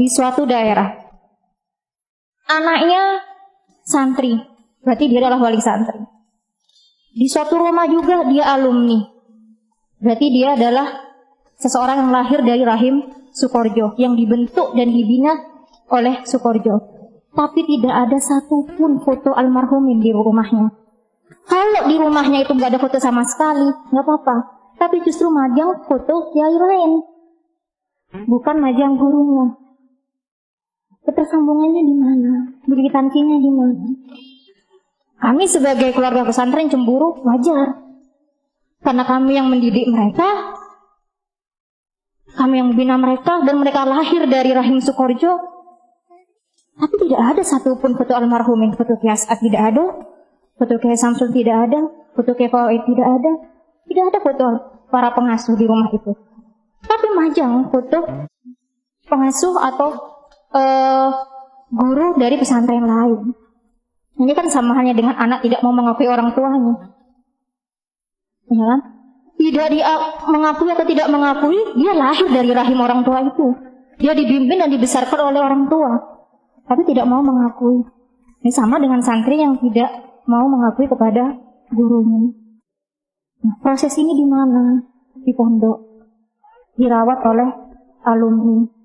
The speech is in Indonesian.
di suatu daerah. Anaknya santri, berarti dia adalah wali santri. Di suatu rumah juga dia alumni, berarti dia adalah seseorang yang lahir dari rahim Sukorjo, yang dibentuk dan dibina oleh Sukorjo. Tapi tidak ada satupun foto almarhumin di rumahnya. Kalau di rumahnya itu nggak ada foto sama sekali, nggak apa-apa. Tapi justru majang foto kiai lain, bukan majang gurunya. Ketersambungannya di mana? Militansinya di mana? Kami sebagai keluarga pesantren cemburu wajar. Karena kami yang mendidik mereka, kami yang membina mereka dan mereka lahir dari rahim Sukorjo. Tapi tidak ada satupun foto almarhumin, foto Kiasat tidak ada, foto Kiai Samsul tidak ada, foto Kiai tidak ada, tidak ada foto para pengasuh di rumah itu. Tapi majang foto pengasuh atau uh, guru dari pesantren lain. Ini kan sama halnya dengan anak tidak mau mengakui orang tuanya. Ya kan? tidak dia mengakui atau tidak mengakui, dia lahir dari rahim orang tua itu. Dia dibimbing dan dibesarkan oleh orang tua, tapi tidak mau mengakui. Ini sama dengan santri yang tidak mau mengakui kepada gurunya. Nah, proses ini di mana? Di pondok. Dirawat oleh alumni.